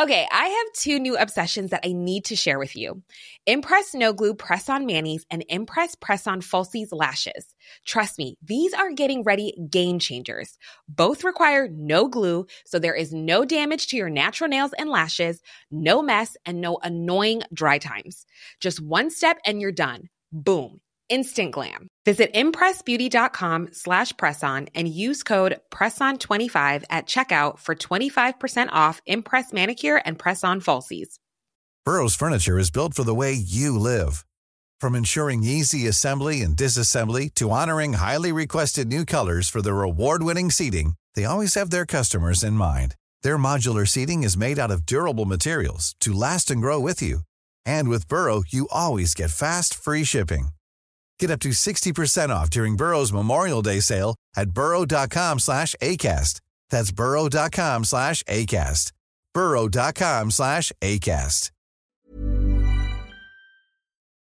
Okay, I have two new obsessions that I need to share with you. Impress No Glue Press On Manis and Impress Press On Falsies Lashes. Trust me, these are getting ready game changers. Both require no glue, so there is no damage to your natural nails and lashes, no mess, and no annoying dry times. Just one step and you're done. Boom. instant glam. Visit impressbeauty.com slash presson and use code PRESSON25 at checkout for 25% off Impress Manicure and Press-On Falsies. Burroughs Furniture is built for the way you live. From ensuring easy assembly and disassembly to honoring highly requested new colors for their award-winning seating, they always have their customers in mind. Their modular seating is made out of durable materials to last and grow with you. And with Burrow, you always get fast, free shipping. Get up to 60% off during Burrow's Memorial Day sale at burrow.com burrow.com burrow.com slash slash slash ACAST. ACAST. ACAST. That's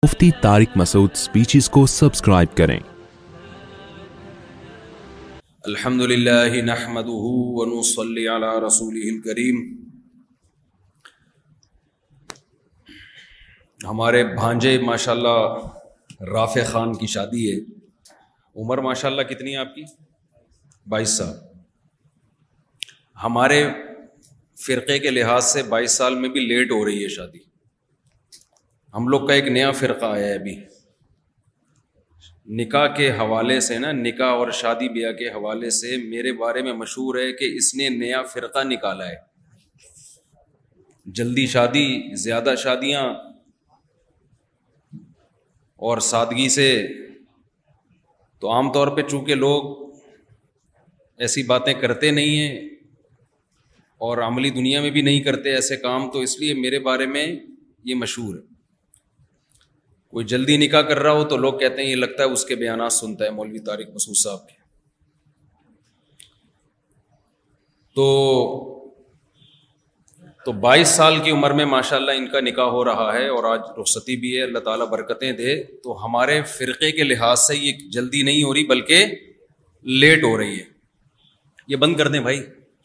Mufti percent Masood speeches کو subscribe کریں الحمد للہ الكریم ہمارے بھانجے ماشاءاللہ رافع خان کی شادی ہے عمر ماشاء اللہ کتنی ہے آپ کی بائیس سال ہمارے فرقے کے لحاظ سے بائیس سال میں بھی لیٹ ہو رہی ہے شادی ہم لوگ کا ایک نیا فرقہ آیا ہے ابھی نکاح کے حوالے سے نا نکاح اور شادی بیاہ کے حوالے سے میرے بارے میں مشہور ہے کہ اس نے نیا فرقہ نکالا ہے جلدی شادی زیادہ شادیاں اور سادگی سے تو عام طور پہ چونکہ لوگ ایسی باتیں کرتے نہیں ہیں اور عملی دنیا میں بھی نہیں کرتے ایسے کام تو اس لیے میرے بارے میں یہ مشہور ہے کوئی جلدی نکاح کر رہا ہو تو لوگ کہتے ہیں یہ لگتا ہے اس کے بیانات سنتا ہے مولوی طارق مسعود صاحب کے تو تو بائیس سال کی عمر میں ماشاء اللہ ان کا نکاح ہو رہا ہے اور آج رخصتی بھی ہے اللہ تعالیٰ برکتیں دے تو ہمارے فرقے کے لحاظ سے یہ جلدی نہیں ہو رہی بلکہ لیٹ ہو رہی ہے یہ بند کر دیں بھائی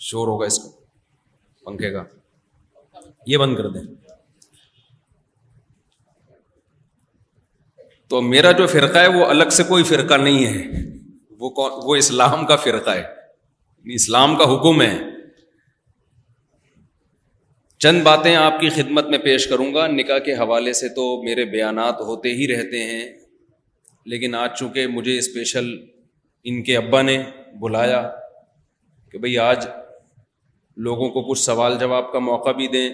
شور ہوگا اس کو پنکھے کا یہ بند کر دیں تو میرا جو فرقہ ہے وہ الگ سے کوئی فرقہ نہیں ہے وہ اسلام کا فرقہ ہے یعنی اسلام کا حکم ہے چند باتیں آپ کی خدمت میں پیش کروں گا نکاح کے حوالے سے تو میرے بیانات ہوتے ہی رہتے ہیں لیکن آج چونکہ مجھے اسپیشل ان کے ابا نے بلایا کہ بھئی آج لوگوں کو کچھ سوال جواب کا موقع بھی دیں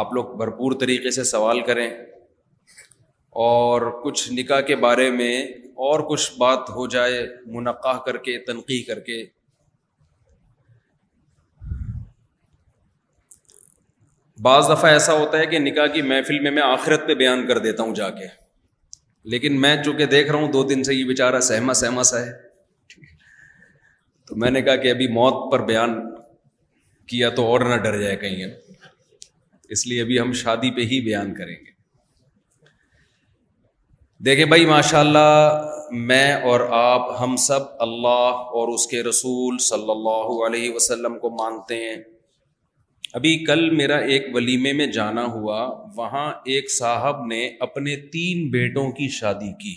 آپ لوگ بھرپور طریقے سے سوال کریں اور کچھ نکاح کے بارے میں اور کچھ بات ہو جائے منقع کر کے تنقیح کر کے بعض دفعہ ایسا ہوتا ہے کہ نکاح کی محفل میں میں آخرت پہ بیان کر دیتا ہوں جا کے لیکن میں چونکہ دیکھ رہا ہوں دو دن سے یہ بیچارہ سہما سہما سا ہے تو میں نے کہا کہ ابھی موت پر بیان کیا تو اور نہ ڈر جائے کہیں اس لیے ابھی ہم شادی پہ ہی بیان کریں گے دیکھے بھائی ماشاء اللہ میں اور آپ ہم سب اللہ اور اس کے رسول صلی اللہ علیہ وسلم کو مانتے ہیں ابھی کل میرا ایک ولیمے میں جانا ہوا وہاں ایک صاحب نے اپنے تین بیٹوں کی شادی کی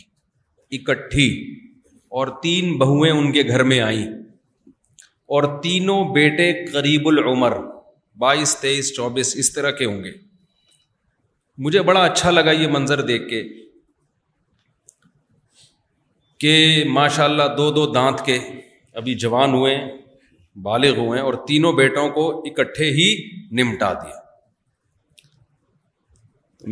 اکٹھی اور تین بہویں ان کے گھر میں آئیں اور تینوں بیٹے قریب العمر بائیس تیئیس چوبیس اس طرح کے ہوں گے مجھے بڑا اچھا لگا یہ منظر دیکھ کے کہ ماشاء اللہ دو دو دانت کے ابھی جوان ہوئے بالغ ہوئے اور تینوں بیٹوں کو اکٹھے ہی نمٹا دیا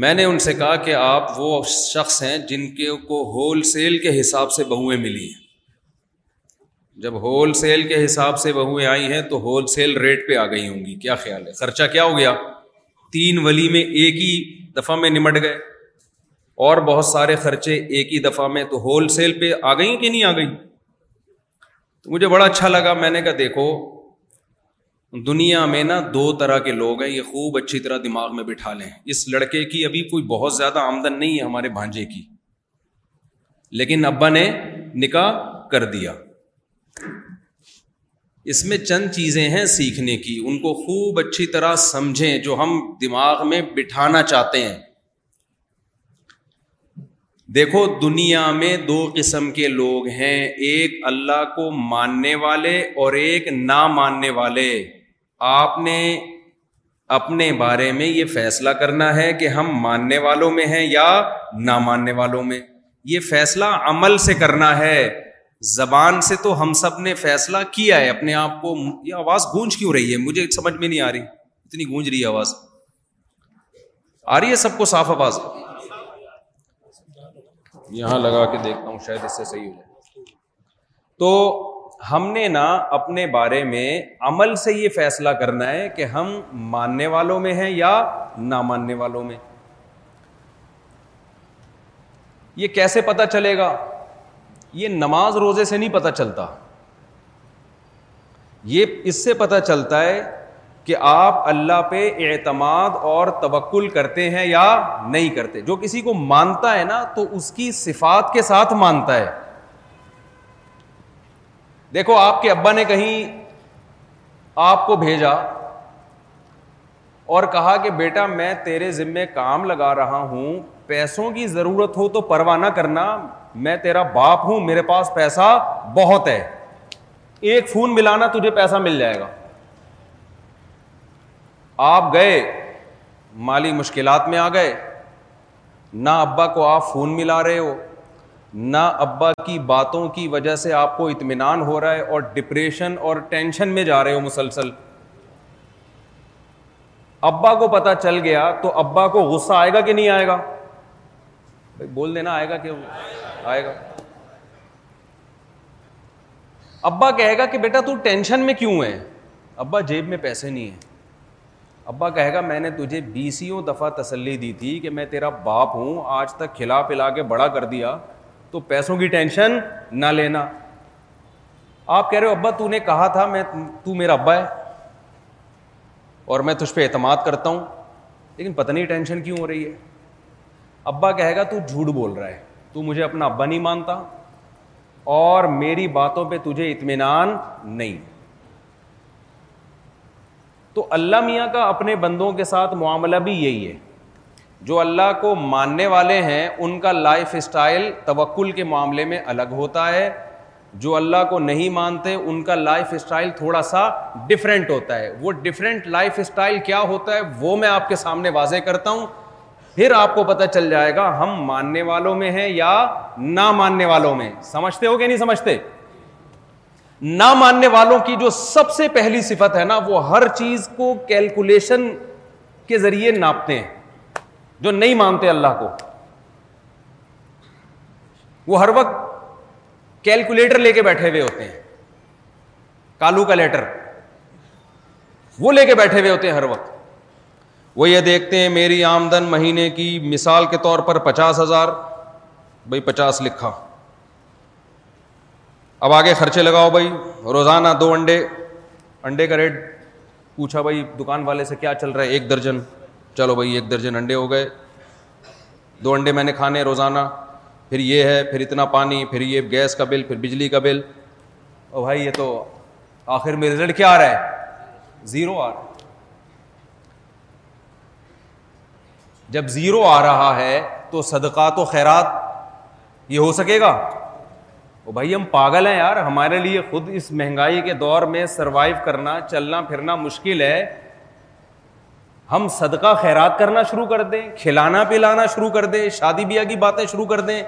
میں نے ان سے کہا کہ آپ وہ شخص ہیں جن کے کو ہول سیل کے حساب سے بہویں ملی ہیں جب ہول سیل کے حساب سے بہویں آئی ہیں تو ہول سیل ریٹ پہ آ گئی ہوں گی کیا خیال ہے خرچہ کیا ہو گیا تین ولی میں ایک ہی دفعہ میں نمٹ گئے اور بہت سارے خرچے ایک ہی دفعہ میں تو ہول سیل پہ آ گئیں کہ نہیں آ گئی تو مجھے بڑا اچھا لگا میں نے کہا دیکھو دنیا میں نا دو طرح کے لوگ ہیں یہ خوب اچھی طرح دماغ میں بٹھا لیں اس لڑکے کی ابھی کوئی بہت زیادہ آمدن نہیں ہے ہمارے بھانجے کی لیکن ابا نے نکاح کر دیا اس میں چند چیزیں ہیں سیکھنے کی ان کو خوب اچھی طرح سمجھیں جو ہم دماغ میں بٹھانا چاہتے ہیں دیکھو دنیا میں دو قسم کے لوگ ہیں ایک اللہ کو ماننے والے اور ایک نہ ماننے والے آپ نے اپنے بارے میں یہ فیصلہ کرنا ہے کہ ہم ماننے والوں میں ہیں یا نہ ماننے والوں میں یہ فیصلہ عمل سے کرنا ہے زبان سے تو ہم سب نے فیصلہ کیا ہے اپنے آپ کو یہ آواز گونج کیوں رہی ہے مجھے سمجھ میں نہیں آ رہی اتنی گونج رہی ہے آواز آ رہی ہے سب کو صاف آواز یہاں لگا کے دیکھتا ہوں شاید اس سے صحیح ہو جائے تو ہم نے نا اپنے بارے میں عمل سے یہ فیصلہ کرنا ہے کہ ہم ماننے والوں میں ہیں یا نہ ماننے والوں میں یہ کیسے پتا چلے گا یہ نماز روزے سے نہیں پتا چلتا یہ اس سے پتا چلتا ہے کہ آپ اللہ پہ اعتماد اور توکل کرتے ہیں یا نہیں کرتے جو کسی کو مانتا ہے نا تو اس کی صفات کے ساتھ مانتا ہے دیکھو آپ کے ابا نے کہیں آپ کو بھیجا اور کہا کہ بیٹا میں تیرے ذمے کام لگا رہا ہوں پیسوں کی ضرورت ہو تو پرواہ نہ کرنا میں تیرا باپ ہوں میرے پاس پیسہ بہت ہے ایک فون ملانا تجھے پیسہ مل جائے گا آپ گئے مالی مشکلات میں آ گئے نہ ابا کو آپ فون ملا رہے ہو نہ ابا کی باتوں کی وجہ سے آپ کو اطمینان ہو رہا ہے اور ڈپریشن اور ٹینشن میں جا رہے ہو مسلسل ابا کو پتہ چل گیا تو ابا کو غصہ آئے گا کہ نہیں آئے گا بھائی بول دینا آئے گا کہ آئے گا ابا کہے گا کہ بیٹا تو ٹینشن میں کیوں ہے ابا جیب میں پیسے نہیں ہیں ابا کہے گا میں نے تجھے بیسیوں دفعہ تسلی دی تھی کہ میں تیرا باپ ہوں آج تک کھلا پلا کے بڑا کر دیا تو پیسوں کی ٹینشن نہ لینا آپ کہہ رہے ہو ابا تو نے کہا تھا میں تو میرا ابا ہے اور میں تجھ پہ اعتماد کرتا ہوں لیکن پتہ نہیں ٹینشن کیوں ہو رہی ہے ابا کہے گا تو جھوٹ بول رہا ہے تو مجھے اپنا ابا نہیں مانتا اور میری باتوں پہ تجھے اطمینان نہیں تو اللہ میاں کا اپنے بندوں کے ساتھ معاملہ بھی یہی ہے جو اللہ کو ماننے والے ہیں ان کا لائف اسٹائل توکل کے معاملے میں الگ ہوتا ہے جو اللہ کو نہیں مانتے ان کا لائف اسٹائل تھوڑا سا ڈفرینٹ ہوتا ہے وہ ڈفرینٹ لائف اسٹائل کیا ہوتا ہے وہ میں آپ کے سامنے واضح کرتا ہوں پھر آپ کو پتہ چل جائے گا ہم ماننے والوں میں ہیں یا نہ ماننے والوں میں سمجھتے ہو کہ نہیں سمجھتے نہ ماننے والوں کی جو سب سے پہلی صفت ہے نا وہ ہر چیز کو کیلکولیشن کے ذریعے ناپتے ہیں جو نہیں مانتے اللہ کو وہ ہر وقت کیلکولیٹر لے کے بیٹھے ہوئے ہوتے ہیں کالو کا لیٹر وہ لے کے بیٹھے ہوئے ہوتے ہیں ہر وقت وہ یہ دیکھتے ہیں میری آمدن مہینے کی مثال کے طور پر پچاس ہزار بھائی پچاس لکھا اب آگے خرچے لگاؤ بھائی روزانہ دو انڈے انڈے کا ریٹ پوچھا بھائی دکان والے سے کیا چل رہا ہے ایک درجن چلو بھائی ایک درجن انڈے ہو گئے دو انڈے میں نے کھانے روزانہ پھر یہ ہے پھر اتنا پانی پھر یہ گیس کا بل پھر بجلی کا بل او بھائی یہ تو آخر میں رزلٹ کیا آ رہا ہے زیرو آ رہا جب زیرو آ رہا ہے تو صدقات و خیرات یہ ہو سکے گا بھائی ہم پاگل ہیں یار ہمارے لیے خود اس مہنگائی کے دور میں سروائیو کرنا چلنا پھرنا مشکل ہے ہم صدقہ خیرات کرنا شروع کر دیں کھلانا پلانا شروع کر دیں شادی بیاہ کی باتیں شروع کر دیں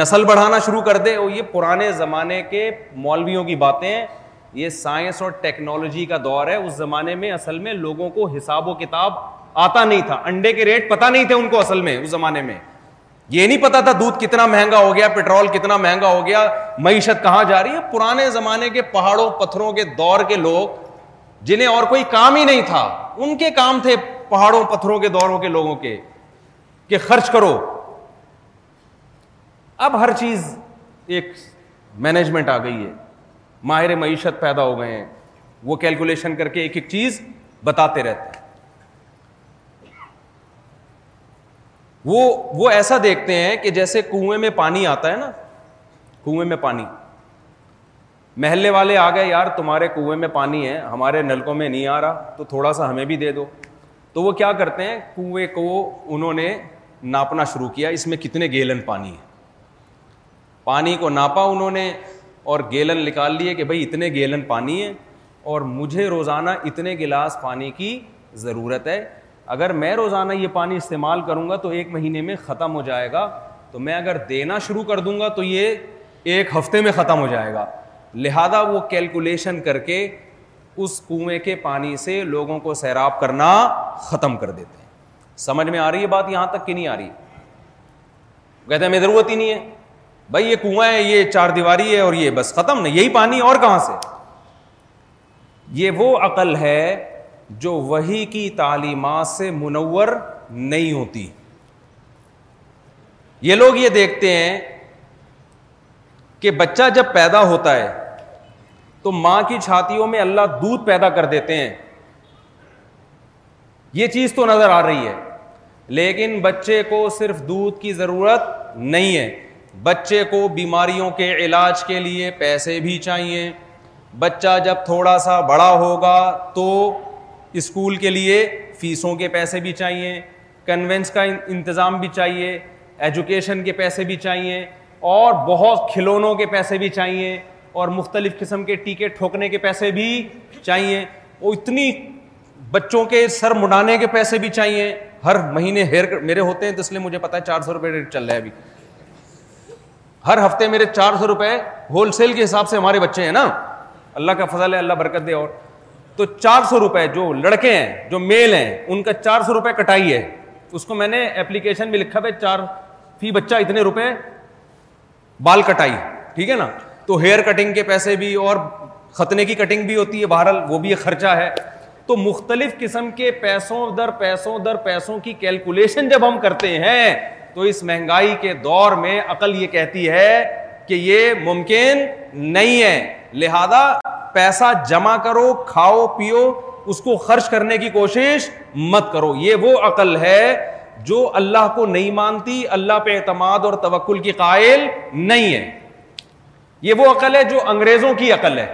نسل بڑھانا شروع کر دیں اور یہ پرانے زمانے کے مولویوں کی باتیں یہ سائنس اور ٹیکنالوجی کا دور ہے اس زمانے میں اصل میں لوگوں کو حساب و کتاب آتا نہیں تھا انڈے کے ریٹ پتہ نہیں تھے ان کو اصل میں اس زمانے میں یہ نہیں پتا تھا دودھ کتنا مہنگا ہو گیا پیٹرول کتنا مہنگا ہو گیا معیشت کہاں جا رہی ہے پرانے زمانے کے پہاڑوں پتھروں کے دور کے لوگ جنہیں اور کوئی کام ہی نہیں تھا ان کے کام تھے پہاڑوں پتھروں کے دوروں کے لوگوں کے کہ خرچ کرو اب ہر چیز ایک مینجمنٹ آ گئی ہے ماہر معیشت پیدا ہو گئے ہیں وہ کیلکولیشن کر کے ایک ایک چیز بتاتے رہتے ہیں وہ وہ ایسا دیکھتے ہیں کہ جیسے کنویں میں پانی آتا ہے نا کنویں میں پانی محلے والے آ گئے یار تمہارے کنویں میں پانی ہے ہمارے نلکوں میں نہیں آ رہا تو تھوڑا سا ہمیں بھی دے دو تو وہ کیا کرتے ہیں کنویں کو انہوں نے ناپنا شروع کیا اس میں کتنے گیلن پانی ہے پانی کو ناپا انہوں نے اور گیلن نکال لیے کہ بھائی اتنے گیلن پانی ہے اور مجھے روزانہ اتنے گلاس پانی کی ضرورت ہے اگر میں روزانہ یہ پانی استعمال کروں گا تو ایک مہینے میں ختم ہو جائے گا تو میں اگر دینا شروع کر دوں گا تو یہ ایک ہفتے میں ختم ہو جائے گا لہذا وہ کیلکولیشن کر کے اس کنویں کے پانی سے لوگوں کو سیراب کرنا ختم کر دیتے ہیں سمجھ میں آ رہی ہے بات یہاں تک کہ نہیں آ رہی کہتے ہیں ہمیں ضرورت ہی نہیں ہے بھائی یہ کنواں ہے یہ چار دیواری ہے اور یہ بس ختم نہیں یہی پانی اور کہاں سے یہ وہ عقل ہے جو وہی کی تعلیمات سے منور نہیں ہوتی یہ لوگ یہ دیکھتے ہیں کہ بچہ جب پیدا ہوتا ہے تو ماں کی چھاتیوں میں اللہ دودھ پیدا کر دیتے ہیں یہ چیز تو نظر آ رہی ہے لیکن بچے کو صرف دودھ کی ضرورت نہیں ہے بچے کو بیماریوں کے علاج کے لیے پیسے بھی چاہیے بچہ جب تھوڑا سا بڑا ہوگا تو اسکول کے لیے فیسوں کے پیسے بھی چاہیے کنوینس کا انتظام بھی چاہیے ایجوکیشن کے پیسے بھی چاہیے اور بہت کھلونوں کے پیسے بھی چاہیے اور مختلف قسم کے ٹیکے ٹھوکنے کے پیسے بھی چاہیے وہ اتنی بچوں کے سر مڈانے کے پیسے بھی چاہیے ہر مہینے ہیئر میرے ہوتے ہیں تو اس لیے مجھے پتا ہے چار سو روپئے چل رہا ہے ابھی ہر ہفتے میرے چار سو روپئے ہول سیل کے حساب سے ہمارے بچے ہیں نا اللہ کا فضل ہے اللہ برکت دے اور تو چار سو روپئے جو لڑکے ہیں جو میل ہیں ان کا چار سو روپئے کٹائی ہے اس کو میں نے اپلیکیشن میں لکھا چار فی بچہ اتنے بال کٹائی ٹھیک ہے نا تو ہیئر کٹنگ کے پیسے بھی اور ختنے کی کٹنگ بھی ہوتی ہے بہرحال وہ بھی خرچہ ہے تو مختلف قسم کے پیسوں در پیسوں در پیسوں کی کیلکولیشن جب ہم کرتے ہیں تو اس مہنگائی کے دور میں عقل یہ کہتی ہے کہ یہ ممکن نہیں ہے لہذا پیسہ جمع کرو کھاؤ پیو اس کو خرچ کرنے کی کوشش مت کرو یہ وہ عقل ہے جو اللہ کو نہیں مانتی اللہ پہ اعتماد اور توکل کی قائل نہیں ہے یہ وہ عقل ہے جو انگریزوں کی عقل ہے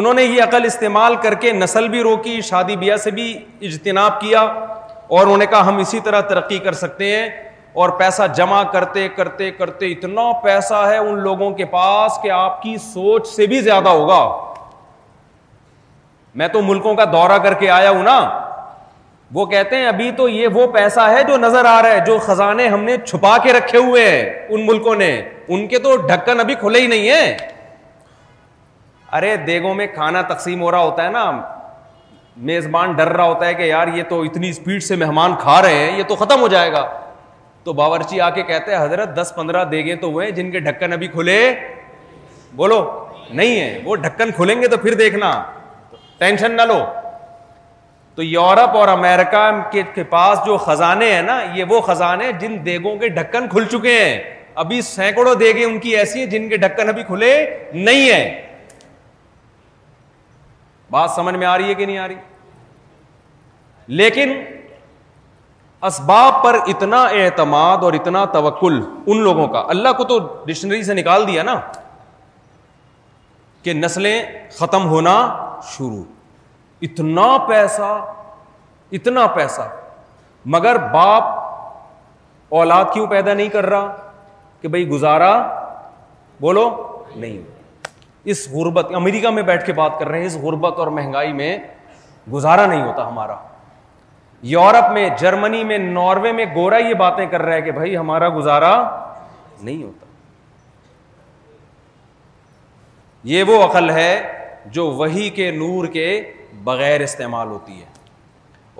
انہوں نے یہ عقل استعمال کر کے نسل بھی روکی شادی بیاہ سے بھی اجتناب کیا اور انہوں نے کہا ہم اسی طرح ترقی کر سکتے ہیں اور پیسہ جمع کرتے کرتے کرتے اتنا پیسہ ہے ان لوگوں کے پاس کہ آپ کی سوچ سے بھی زیادہ ہوگا میں تو ملکوں کا دورہ کر کے آیا ہوں نا وہ کہتے ہیں ابھی تو یہ وہ پیسہ ہے جو نظر آ رہا ہے جو خزانے ہم نے چھپا کے رکھے ہوئے ہیں ان ملکوں نے ان کے تو ڈھکن ابھی کھلے ہی نہیں ہے ارے دیگوں میں کھانا تقسیم ہو رہا ہوتا ہے نا میزبان ڈر رہا ہوتا ہے کہ یار یہ تو اتنی اسپیڈ سے مہمان کھا رہے ہیں یہ تو ختم ہو جائے گا تو باورچی آ کے کہتے ہیں حضرت دس پندرہ دیگے تو ہوئے جن کے ڈھکن ابھی کھلے بولو نہیں ہے وہ ڈھکن کھلیں گے تو پھر دیکھنا ٹینشن نہ لو تو یورپ اور امیرکا کے پاس جو خزانے ہیں نا یہ وہ خزانے جن دیگوں کے ڈھکن کھل چکے ہیں ابھی سینکڑوں دیگیں ان کی ایسی ہیں جن کے ڈھکن ابھی کھلے نہیں ہیں بات سمجھ میں آ رہی ہے کہ نہیں آ رہی لیکن اسباب پر اتنا اعتماد اور اتنا توکل ان لوگوں کا اللہ کو تو ڈکشنری سے نکال دیا نا کہ نسلیں ختم ہونا شروع اتنا پیسہ اتنا پیسہ مگر باپ اولاد کیوں پیدا نہیں کر رہا کہ بھائی گزارا بولو نہیں اس غربت امریکہ میں بیٹھ کے بات کر رہے ہیں اس غربت اور مہنگائی میں گزارا نہیں ہوتا ہمارا یورپ میں جرمنی میں ناروے میں گورا یہ باتیں کر رہا ہے کہ بھائی ہمارا گزارا نہیں ہوتا یہ وہ عقل ہے جو وہی کے نور کے بغیر استعمال ہوتی ہے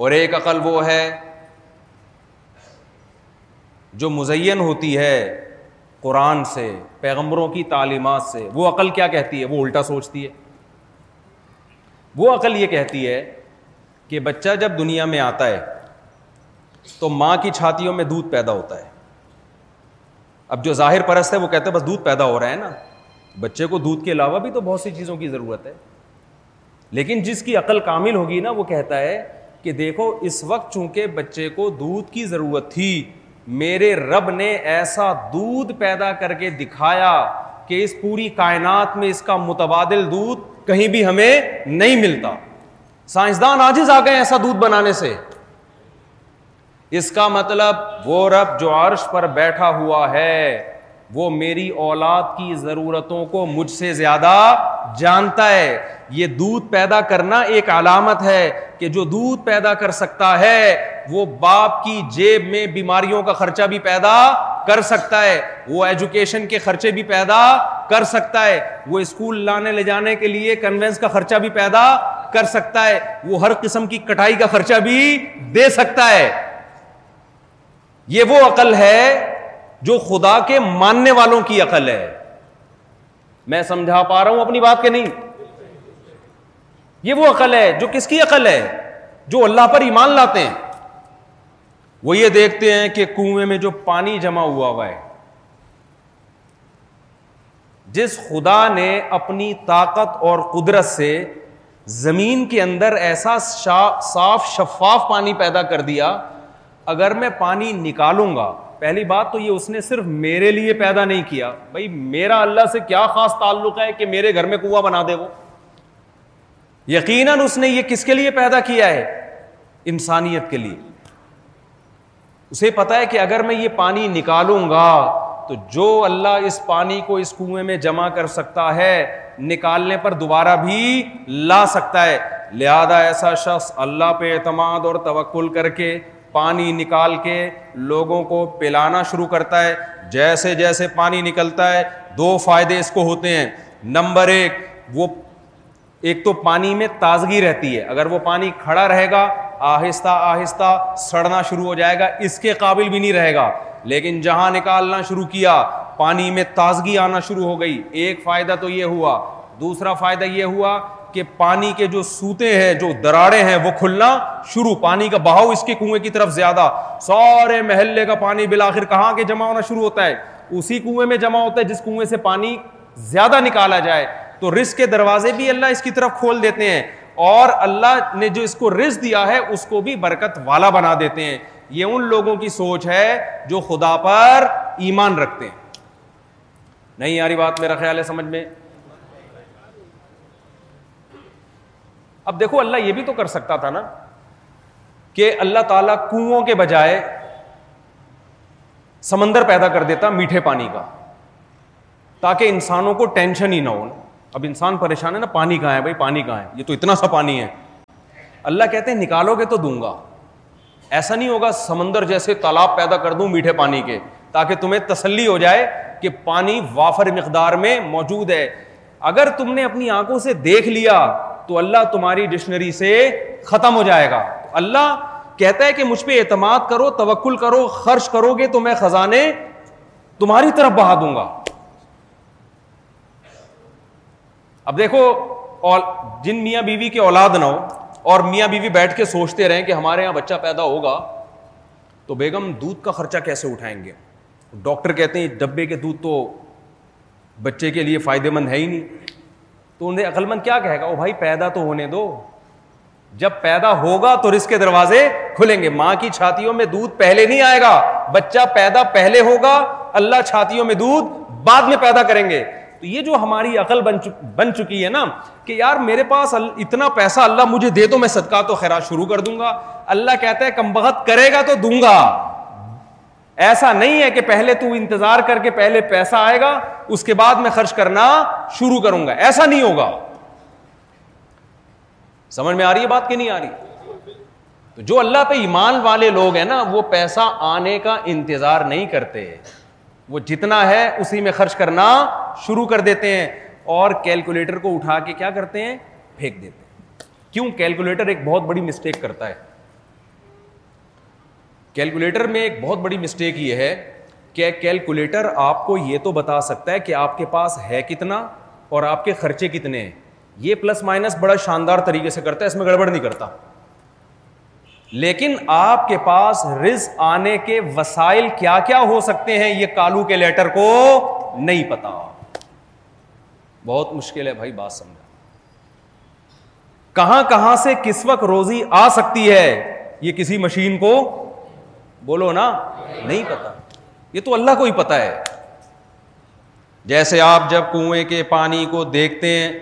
اور ایک عقل وہ ہے جو مزین ہوتی ہے قرآن سے پیغمبروں کی تعلیمات سے وہ عقل کیا کہتی ہے وہ الٹا سوچتی ہے وہ عقل یہ کہتی ہے کہ بچہ جب دنیا میں آتا ہے تو ماں کی چھاتیوں میں دودھ پیدا ہوتا ہے اب جو ظاہر پرست ہے وہ کہتے ہیں بس دودھ پیدا ہو رہا ہے نا بچے کو دودھ کے علاوہ بھی تو بہت سی چیزوں کی ضرورت ہے لیکن جس کی عقل کامل ہوگی نا وہ کہتا ہے کہ دیکھو اس وقت چونکہ بچے کو دودھ کی ضرورت تھی میرے رب نے ایسا دودھ پیدا کر کے دکھایا کہ اس پوری کائنات میں اس کا متبادل دودھ کہیں بھی ہمیں نہیں ملتا سائنسدان آجز آ گئے ایسا دودھ بنانے سے اس کا مطلب وہ رب جو عرش پر بیٹھا ہوا ہے وہ میری اولاد کی ضرورتوں کو مجھ سے زیادہ جانتا ہے یہ دودھ پیدا کرنا ایک علامت ہے کہ جو دودھ پیدا کر سکتا ہے وہ باپ کی جیب میں بیماریوں کا خرچہ بھی پیدا کر سکتا ہے وہ ایجوکیشن کے خرچے بھی پیدا کر سکتا ہے وہ اسکول لانے لے جانے کے لیے کنوینس کا خرچہ بھی پیدا کر سکتا ہے وہ ہر قسم کی کٹائی کا خرچہ بھی دے سکتا ہے یہ وہ عقل ہے جو خدا کے ماننے والوں کی عقل ہے میں سمجھا پا رہا ہوں اپنی بات کے نہیں یہ وہ عقل ہے جو کس کی عقل ہے جو اللہ پر ایمان لاتے ہیں وہ یہ دیکھتے ہیں کہ کنویں میں جو پانی جمع ہوا ہوا ہے جس خدا نے اپنی طاقت اور قدرت سے زمین کے اندر ایسا صاف شفاف پانی پیدا کر دیا اگر میں پانی نکالوں گا پہلی بات تو یہ اس نے صرف میرے لیے پیدا نہیں کیا بھائی میرا اللہ سے کیا خاص تعلق ہے کہ میرے گھر میں کنواں بنا دے وہ یقیناً اس نے یہ کس کے لیے پیدا کیا ہے انسانیت کے لیے اسے پتا ہے کہ اگر میں یہ پانی نکالوں گا تو جو اللہ اس پانی کو اس کنویں میں جمع کر سکتا ہے نکالنے پر دوبارہ بھی لا سکتا ہے لہذا ایسا شخص اللہ پہ اعتماد اور توکل کر کے پانی نکال کے لوگوں کو پلانا شروع کرتا ہے جیسے جیسے پانی نکلتا ہے دو فائدے اس کو ہوتے ہیں نمبر ایک وہ ایک تو پانی میں تازگی رہتی ہے اگر وہ پانی کھڑا رہے گا آہستہ آہستہ سڑنا شروع ہو جائے گا اس کے قابل بھی نہیں رہے گا لیکن جہاں نکالنا شروع کیا پانی میں تازگی آنا شروع ہو گئی ایک فائدہ تو یہ ہوا دوسرا فائدہ یہ ہوا کہ پانی کے جو سوتے ہیں جو دراڑے ہیں وہ کھلنا شروع پانی کا بہاؤ اس کے کنویں کی طرف زیادہ سارے محلے کا پانی بالآخر کہاں کے جمع ہونا شروع ہوتا ہے اسی کنویں میں جمع ہوتا ہے جس کنویں سے پانی زیادہ نکالا جائے تو رسک کے دروازے بھی اللہ اس کی طرف کھول دیتے ہیں اور اللہ نے جو اس کو رز دیا ہے اس کو بھی برکت والا بنا دیتے ہیں یہ ان لوگوں کی سوچ ہے جو خدا پر ایمان رکھتے ہیں نہیں یاری بات میرا خیال ہے سمجھ میں اب دیکھو اللہ یہ بھی تو کر سکتا تھا نا کہ اللہ تعالیٰ کنو کے بجائے سمندر پیدا کر دیتا میٹھے پانی کا تاکہ انسانوں کو ٹینشن ہی نہ ہو اب انسان پریشان ہے نا پانی کہاں ہے بھائی پانی کہاں ہے یہ تو اتنا سا پانی ہے اللہ کہتے ہیں نکالو گے تو دوں گا ایسا نہیں ہوگا سمندر جیسے تالاب پیدا کر دوں میٹھے پانی کے تاکہ تمہیں تسلی ہو جائے کہ پانی وافر مقدار میں موجود ہے اگر تم نے اپنی آنکھوں سے دیکھ لیا تو اللہ تمہاری ڈکشنری سے ختم ہو جائے گا اللہ کہتا ہے کہ مجھ پہ اعتماد کرو توکل کرو خرچ کرو گے تو میں خزانے تمہاری طرف بہا دوں گا اب دیکھو اور جن میاں بیوی کے اولاد نہ ہو اور میاں بیوی بیٹھ کے سوچتے رہیں کہ ہمارے یہاں بچہ پیدا ہوگا تو بیگم دودھ کا خرچہ کیسے اٹھائیں گے ڈاکٹر کہتے ہیں ڈبے کے دودھ تو بچے کے لیے فائدے مند ہے ہی نہیں تو انہیں عقلمند کیا کہے گا وہ بھائی پیدا تو ہونے دو جب پیدا ہوگا تو رس کے دروازے کھلیں گے ماں کی چھاتیوں میں دودھ پہلے نہیں آئے گا بچہ پیدا پہلے ہوگا اللہ چھاتیوں میں دودھ بعد میں پیدا کریں گے تو یہ جو ہماری عقل بن چکی ہے نا کہ یار میرے پاس اتنا پیسہ اللہ مجھے دے دو میں خیرات شروع کر دوں گا اللہ کہتا ہے کم بہت کرے گا تو دوں گا ایسا نہیں ہے کہ پہلے تو انتظار کر کے پہلے پیسہ آئے گا اس کے بعد میں خرچ کرنا شروع کروں گا ایسا نہیں ہوگا سمجھ میں آ رہی ہے بات کہ نہیں آ رہی تو جو اللہ پہ ایمان والے لوگ ہیں نا وہ پیسہ آنے کا انتظار نہیں کرتے وہ جتنا ہے اسی میں خرچ کرنا شروع کر دیتے ہیں اور کیلکولیٹر کو اٹھا کے کیا کرتے ہیں پھینک دیتے ہیں کیوں کیلکولیٹر ایک بہت بڑی مسٹیک کرتا ہے کیلکولیٹر میں ایک بہت بڑی مسٹیک یہ ہے کہ کیلکولیٹر آپ کو یہ تو بتا سکتا ہے کہ آپ کے پاس ہے کتنا اور آپ کے خرچے کتنے ہیں یہ پلس مائنس بڑا شاندار طریقے سے کرتا ہے اس میں گڑبڑ نہیں کرتا لیکن آپ کے پاس رز آنے کے وسائل کیا کیا ہو سکتے ہیں یہ کالو کے لیٹر کو نہیں پتا بہت مشکل ہے بھائی بات سمجھا کہاں کہاں سے کس وقت روزی آ سکتی ہے یہ کسی مشین کو بولو نا نہیں پتا یہ تو اللہ کو ہی پتا ہے جیسے آپ جب کنویں کے پانی کو دیکھتے ہیں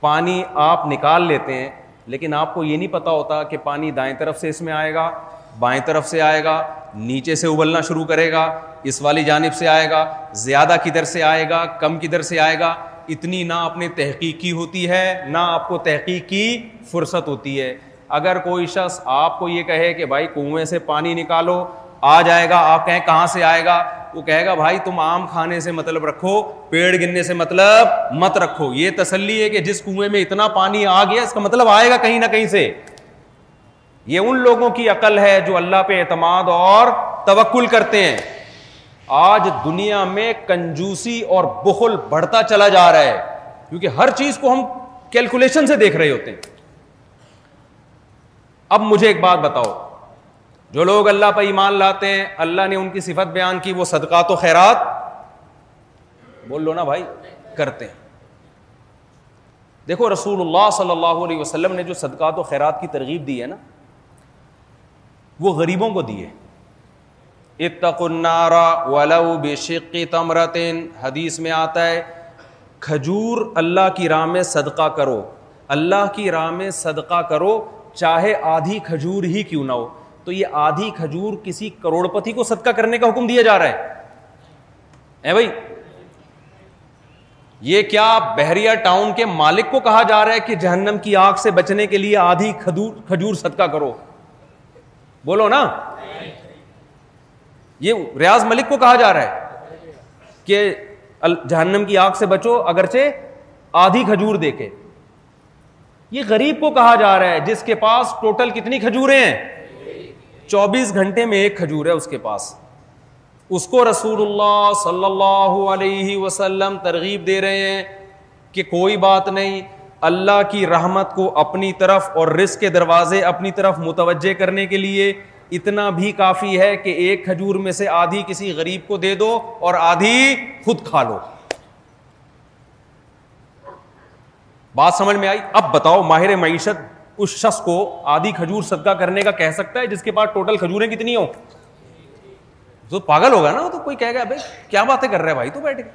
پانی آپ نکال لیتے ہیں لیکن آپ کو یہ نہیں پتہ ہوتا کہ پانی دائیں طرف سے اس میں آئے گا بائیں طرف سے آئے گا نیچے سے ابلنا شروع کرے گا اس والی جانب سے آئے گا زیادہ کدھر سے آئے گا کم کدھر سے آئے گا اتنی نہ آپ نے تحقیقی ہوتی ہے نہ آپ کو تحقیق کی فرصت ہوتی ہے اگر کوئی شخص آپ کو یہ کہے کہ بھائی کنویں سے پانی نکالو آ جائے گا آپ کہیں کہاں سے آئے گا وہ کہے گا بھائی تم آم کھانے سے مطلب رکھو پیڑ گننے سے مطلب مت رکھو یہ تسلی ہے کہ جس کنویں میں اتنا پانی آ گیا اس کا مطلب آئے گا کہیں نہ کہیں سے یہ ان لوگوں کی عقل ہے جو اللہ پہ اعتماد اور توکل کرتے ہیں آج دنیا میں کنجوسی اور بخل بڑھتا چلا جا رہا ہے کیونکہ ہر چیز کو ہم کیلکولیشن سے دیکھ رہے ہوتے ہیں اب مجھے ایک بات بتاؤ جو لوگ اللہ پہ ایمان لاتے ہیں اللہ نے ان کی صفت بیان کی وہ صدقات و خیرات بول لو نا بھائی کرتے ہیں دیکھو رسول اللہ صلی اللہ علیہ وسلم نے جو صدقات و خیرات کی ترغیب دی ہے نا وہ غریبوں کو دی ہے اتنارا ولا او بے شکی حدیث میں آتا ہے کھجور اللہ کی راہ میں صدقہ کرو اللہ کی راہ میں صدقہ کرو چاہے آدھی کھجور ہی کیوں نہ ہو تو یہ آدھی کھجور کسی کروڑپتی کو صدقہ کرنے کا حکم دیا جا رہا ہے اے بھائی یہ کیا بحریہ ٹاؤن کے مالک کو کہا جا رہا ہے کہ جہنم کی آگ سے بچنے کے لیے آدھی کھجور صدقہ کرو بولو نا یہ ریاض ملک کو کہا جا رہا ہے کہ جہنم کی آگ سے بچو اگرچہ آدھی کھجور دے کے یہ غریب کو کہا جا رہا ہے جس کے پاس ٹوٹل کتنی کھجوریں ہیں چوبیس گھنٹے میں ایک کھجور ہے اس کے پاس اس کو رسول اللہ صلی اللہ علیہ وسلم ترغیب دے رہے ہیں کہ کوئی بات نہیں اللہ کی رحمت کو اپنی طرف اور رزق کے دروازے اپنی طرف متوجہ کرنے کے لیے اتنا بھی کافی ہے کہ ایک کھجور میں سے آدھی کسی غریب کو دے دو اور آدھی خود کھا لو بات سمجھ میں آئی اب بتاؤ ماہر معیشت اس شخص کو آدھی کھجور صدقہ کرنے کا کہہ سکتا ہے جس کے پاس ٹوٹل کھجوریں کتنی ہوں تو پاگل ہوگا نا تو کوئی کہے گا بھائی کیا باتیں کر رہے بھائی تو بیٹھ کے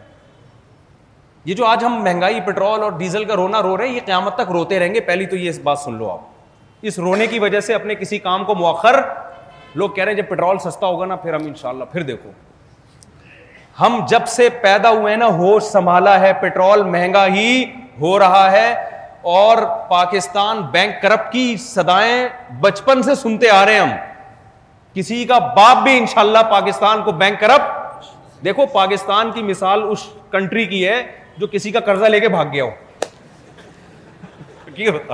یہ جو آج ہم مہنگائی پٹرول اور ڈیزل کا رونا رو رہے ہیں یہ قیامت تک روتے رہیں گے پہلی تو یہ اس بات سن لو آپ اس رونے کی وجہ سے اپنے کسی کام کو مؤخر لوگ کہہ رہے ہیں جب پٹرول سستا ہوگا نا پھر ہم انشاءاللہ پھر دیکھو ہم جب سے پیدا ہوئے نا ہوش سنبھالا ہے پٹرول مہنگا ہی ہو رہا ہے اور پاکستان بینک کرپ کی سدائیں بچپن سے سنتے آ رہے ہیں ہم کسی کا باپ بھی ان شاء اللہ پاکستان کو بینک کرپ دیکھو پاکستان کی مثال اس کنٹری کی ہے جو کسی کا قرضہ لے کے بھاگ گیا ہو ہوتا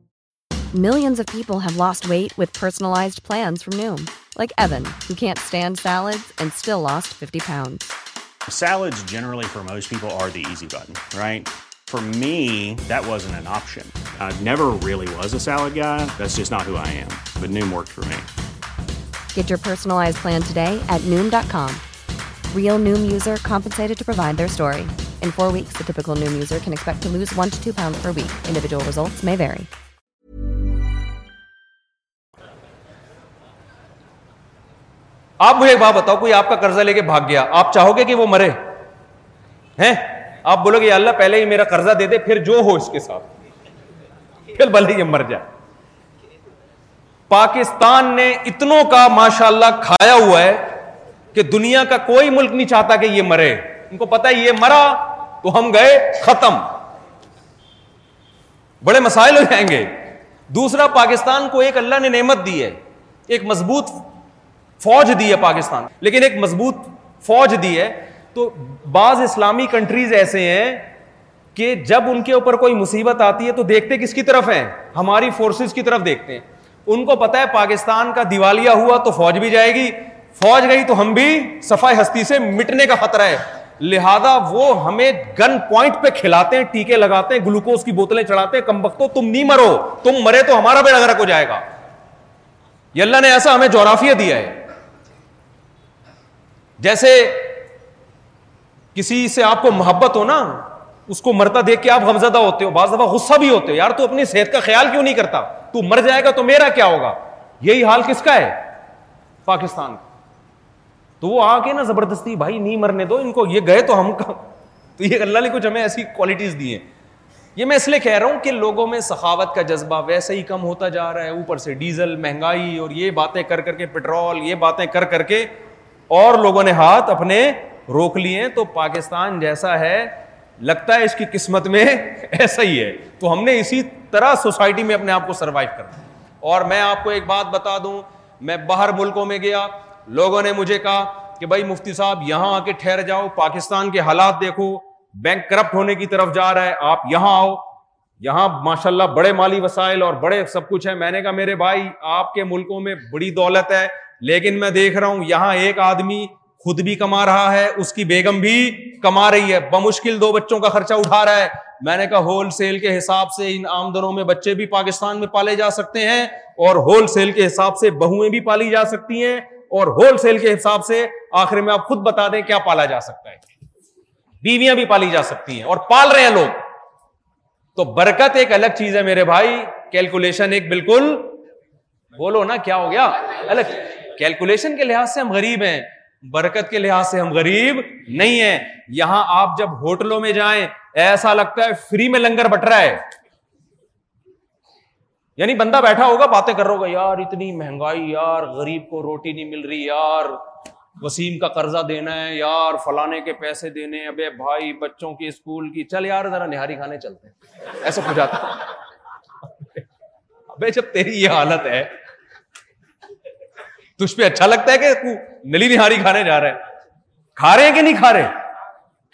No in people's way with personal آپ مجھے ایک بات بتاؤ کوئی آپ کا قرضہ لے کے بھاگ گیا آپ چاہو گے کہ وہ مرے ہیں آپ بولو گے اللہ پہلے ہی میرا قرضہ دے دے پھر جو ہو اس کے ساتھ پھر بل ہی یہ مر جائے پاکستان نے اتنوں کا ماشاء اللہ کھایا ہوا ہے کہ دنیا کا کوئی ملک نہیں چاہتا کہ یہ مرے ان کو پتا یہ مرا تو ہم گئے ختم بڑے مسائل ہو جائیں گے دوسرا پاکستان کو ایک اللہ نے نعمت دی ہے ایک مضبوط فوج دی ہے پاکستان لیکن ایک مضبوط فوج دی ہے تو بعض اسلامی کنٹریز ایسے ہیں کہ جب ان کے اوپر کوئی مصیبت آتی ہے تو دیکھتے کس کی طرف ہیں ہماری فورسز کی طرف دیکھتے ہیں ان کو پتا ہے پاکستان کا دیوالیہ ہوا تو فوج بھی جائے گی فوج گئی تو ہم بھی صفائی ہستی سے مٹنے کا خطرہ ہے لہذا وہ ہمیں گن پوائنٹ پہ کھلاتے ہیں ٹیکے لگاتے ہیں گلوکوز کی بوتلیں چڑھاتے ہیں کم بختو تم نہیں مرو تم مرے تو ہمارا بیڑا گرک ہو جائے گا یہ اللہ نے ایسا ہمیں جغرافیہ دیا ہے جیسے کسی سے آپ کو محبت ہو نا اس کو مرتا دیکھ کے آپ غمزدہ ہوتے ہو بعض دفعہ غصہ بھی ہوتے ہو یار تو اپنی صحت کا خیال کیوں نہیں کرتا تو مر جائے گا تو میرا کیا ہوگا یہی حال کس کا ہے پاکستان کا تو وہ آ کے نا زبردستی بھائی نہیں مرنے دو ان کو یہ گئے تو ہم کا تو یہ اللہ نے کچھ ہمیں ایسی کوالٹیز دی ہیں یہ میں اس لیے کہہ رہا ہوں کہ لوگوں میں سخاوت کا جذبہ ویسے ہی کم ہوتا جا رہا ہے اوپر سے ڈیزل مہنگائی اور یہ باتیں کر کر کے پٹرول یہ باتیں کر کر کے اور لوگوں نے ہاتھ اپنے روک لیے تو پاکستان جیسا ہے لگتا ہے اس کی قسمت میں ایسا ہی ہے تو ہم نے اسی طرح سوسائٹی میں اپنے آپ کو اور میں آپ کو ایک بات بتا دوں میں باہر ملکوں میں گیا لوگوں نے مجھے کہا کہ بھائی مفتی صاحب یہاں آ کے ٹھہر جاؤ پاکستان کے حالات دیکھو بینک کرپٹ ہونے کی طرف جا رہا ہے آپ یہاں آؤ یہاں ماشاء اللہ بڑے مالی وسائل اور بڑے سب کچھ ہے میں نے کہا میرے بھائی آپ کے ملکوں میں بڑی دولت ہے لیکن میں دیکھ رہا ہوں یہاں ایک آدمی خود بھی کما رہا ہے اس کی بیگم بھی کما رہی ہے بمشکل دو بچوں کا خرچہ اٹھا رہا ہے میں نے کہا ہول سیل کے حساب سے ان آمدنوں میں بچے بھی پاکستان میں پالے جا سکتے ہیں اور ہول سیل کے حساب سے بہویں بھی پالی جا سکتی ہیں اور ہول سیل کے حساب سے آخر میں آپ خود بتا دیں کیا پالا جا سکتا ہے بیویاں بھی پالی جا سکتی ہیں اور پال رہے ہیں لوگ تو برکت ایک الگ چیز ہے میرے بھائی کیلکولیشن ایک بالکل بولو نا کیا ہو گیا الگ کیلکولیشن کے لحاظ سے ہم غریب ہیں برکت کے لحاظ سے ہم غریب نہیں ہیں یہاں آپ جب ہوٹلوں میں جائیں ایسا لگتا ہے فری میں لنگر بٹ رہا ہے یعنی بندہ بیٹھا ہوگا باتیں کر رہا ہوگا یار اتنی مہنگائی یار غریب کو روٹی نہیں مل رہی یار وسیم کا قرضہ دینا ہے یار فلانے کے پیسے دینے ابے بھائی بچوں کی اسکول کی چل یار ذرا نہاری کھانے چلتے ہیں ایسا ہو جاتا ابے جب تیری یہ حالت ہے تجھ پہ اچھا لگتا ہے کہ تو نلی نہاری کھانے جا رہا ہے کھا رہے ہیں کہ نہیں کھا رہے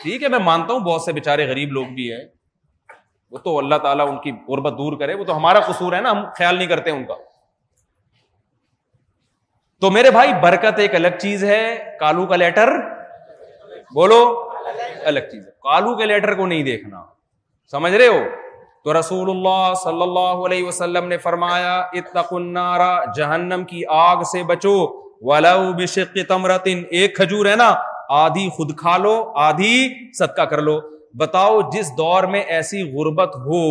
ٹھیک ہے میں مانتا ہوں بہت سے بےچارے غریب لوگ بھی ہیں وہ تو اللہ تعالیٰ ان کی غربت دور کرے وہ تو ہمارا قصور ہے نا ہم خیال نہیں کرتے ان کا تو میرے بھائی برکت ایک الگ چیز ہے کالو کا لیٹر بولو الگ چیز ہے کالو کے لیٹر کو نہیں دیکھنا سمجھ رہے ہو تو رسول اللہ صلی اللہ علیہ وسلم نے فرمایا اتق النار جہنم کی آگ سے بچو ولو بشق تمرت ایک کھجور ہے نا آدھی خود کھا لو آدھی صدقہ کر لو بتاؤ جس دور میں ایسی غربت ہو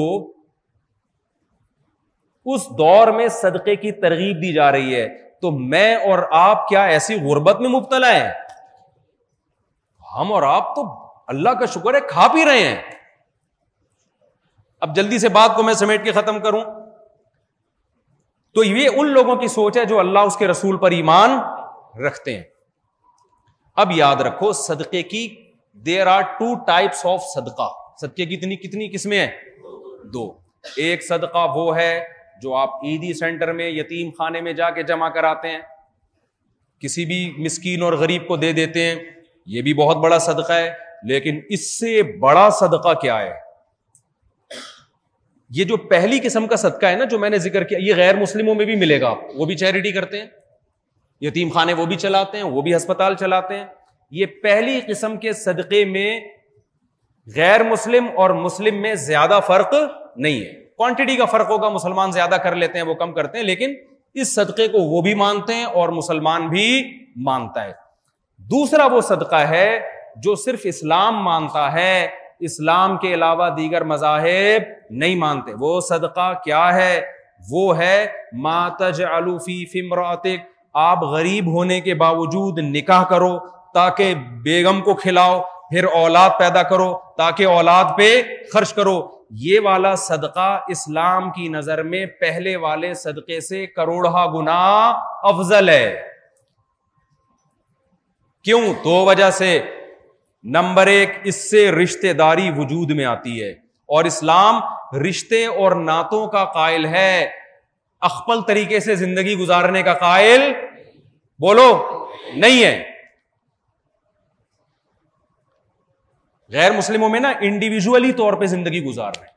اس دور میں صدقے کی ترغیب دی جا رہی ہے تو میں اور آپ کیا ایسی غربت میں مبتلا ہیں ہم اور آپ تو اللہ کا شکر ہے کھا پی رہے ہیں اب جلدی سے بات کو میں سمیٹ کے ختم کروں تو یہ ان لوگوں کی سوچ ہے جو اللہ اس کے رسول پر ایمان رکھتے ہیں اب یاد رکھو صدقے کی there are two types of صدقہ صدقے کی اتنی کتنی قسمیں ہیں دو ایک صدقہ وہ ہے جو آپ عیدی سینٹر میں یتیم خانے میں جا کے جمع کراتے ہیں کسی بھی مسکین اور غریب کو دے دیتے ہیں یہ بھی بہت بڑا صدقہ ہے لیکن اس سے بڑا صدقہ کیا ہے یہ جو پہلی قسم کا صدقہ ہے نا جو میں نے ذکر کیا یہ غیر مسلموں میں بھی ملے گا وہ بھی چیریٹی کرتے ہیں یتیم خانے وہ بھی چلاتے ہیں وہ بھی ہسپتال چلاتے ہیں یہ پہلی قسم کے صدقے میں غیر مسلم اور مسلم میں زیادہ فرق نہیں ہے کوانٹٹی کا فرق ہوگا مسلمان زیادہ کر لیتے ہیں وہ کم کرتے ہیں لیکن اس صدقے کو وہ بھی مانتے ہیں اور مسلمان بھی مانتا ہے دوسرا وہ صدقہ ہے جو صرف اسلام مانتا ہے اسلام کے علاوہ دیگر مذاہب نہیں مانتے وہ صدقہ کیا ہے وہ ہے فمراتک آپ غریب ہونے کے باوجود نکاح کرو تاکہ بیگم کو کھلاؤ پھر اولاد پیدا کرو تاکہ اولاد پہ خرچ کرو یہ والا صدقہ اسلام کی نظر میں پہلے والے صدقے سے کروڑہ گنا افضل ہے کیوں دو وجہ سے نمبر ایک اس سے رشتے داری وجود میں آتی ہے اور اسلام رشتے اور نعتوں کا قائل ہے اخپل طریقے سے زندگی گزارنے کا قائل بولو نہیں ہے غیر مسلموں میں نا انڈیویجلی طور پہ زندگی گزار رہے ہیں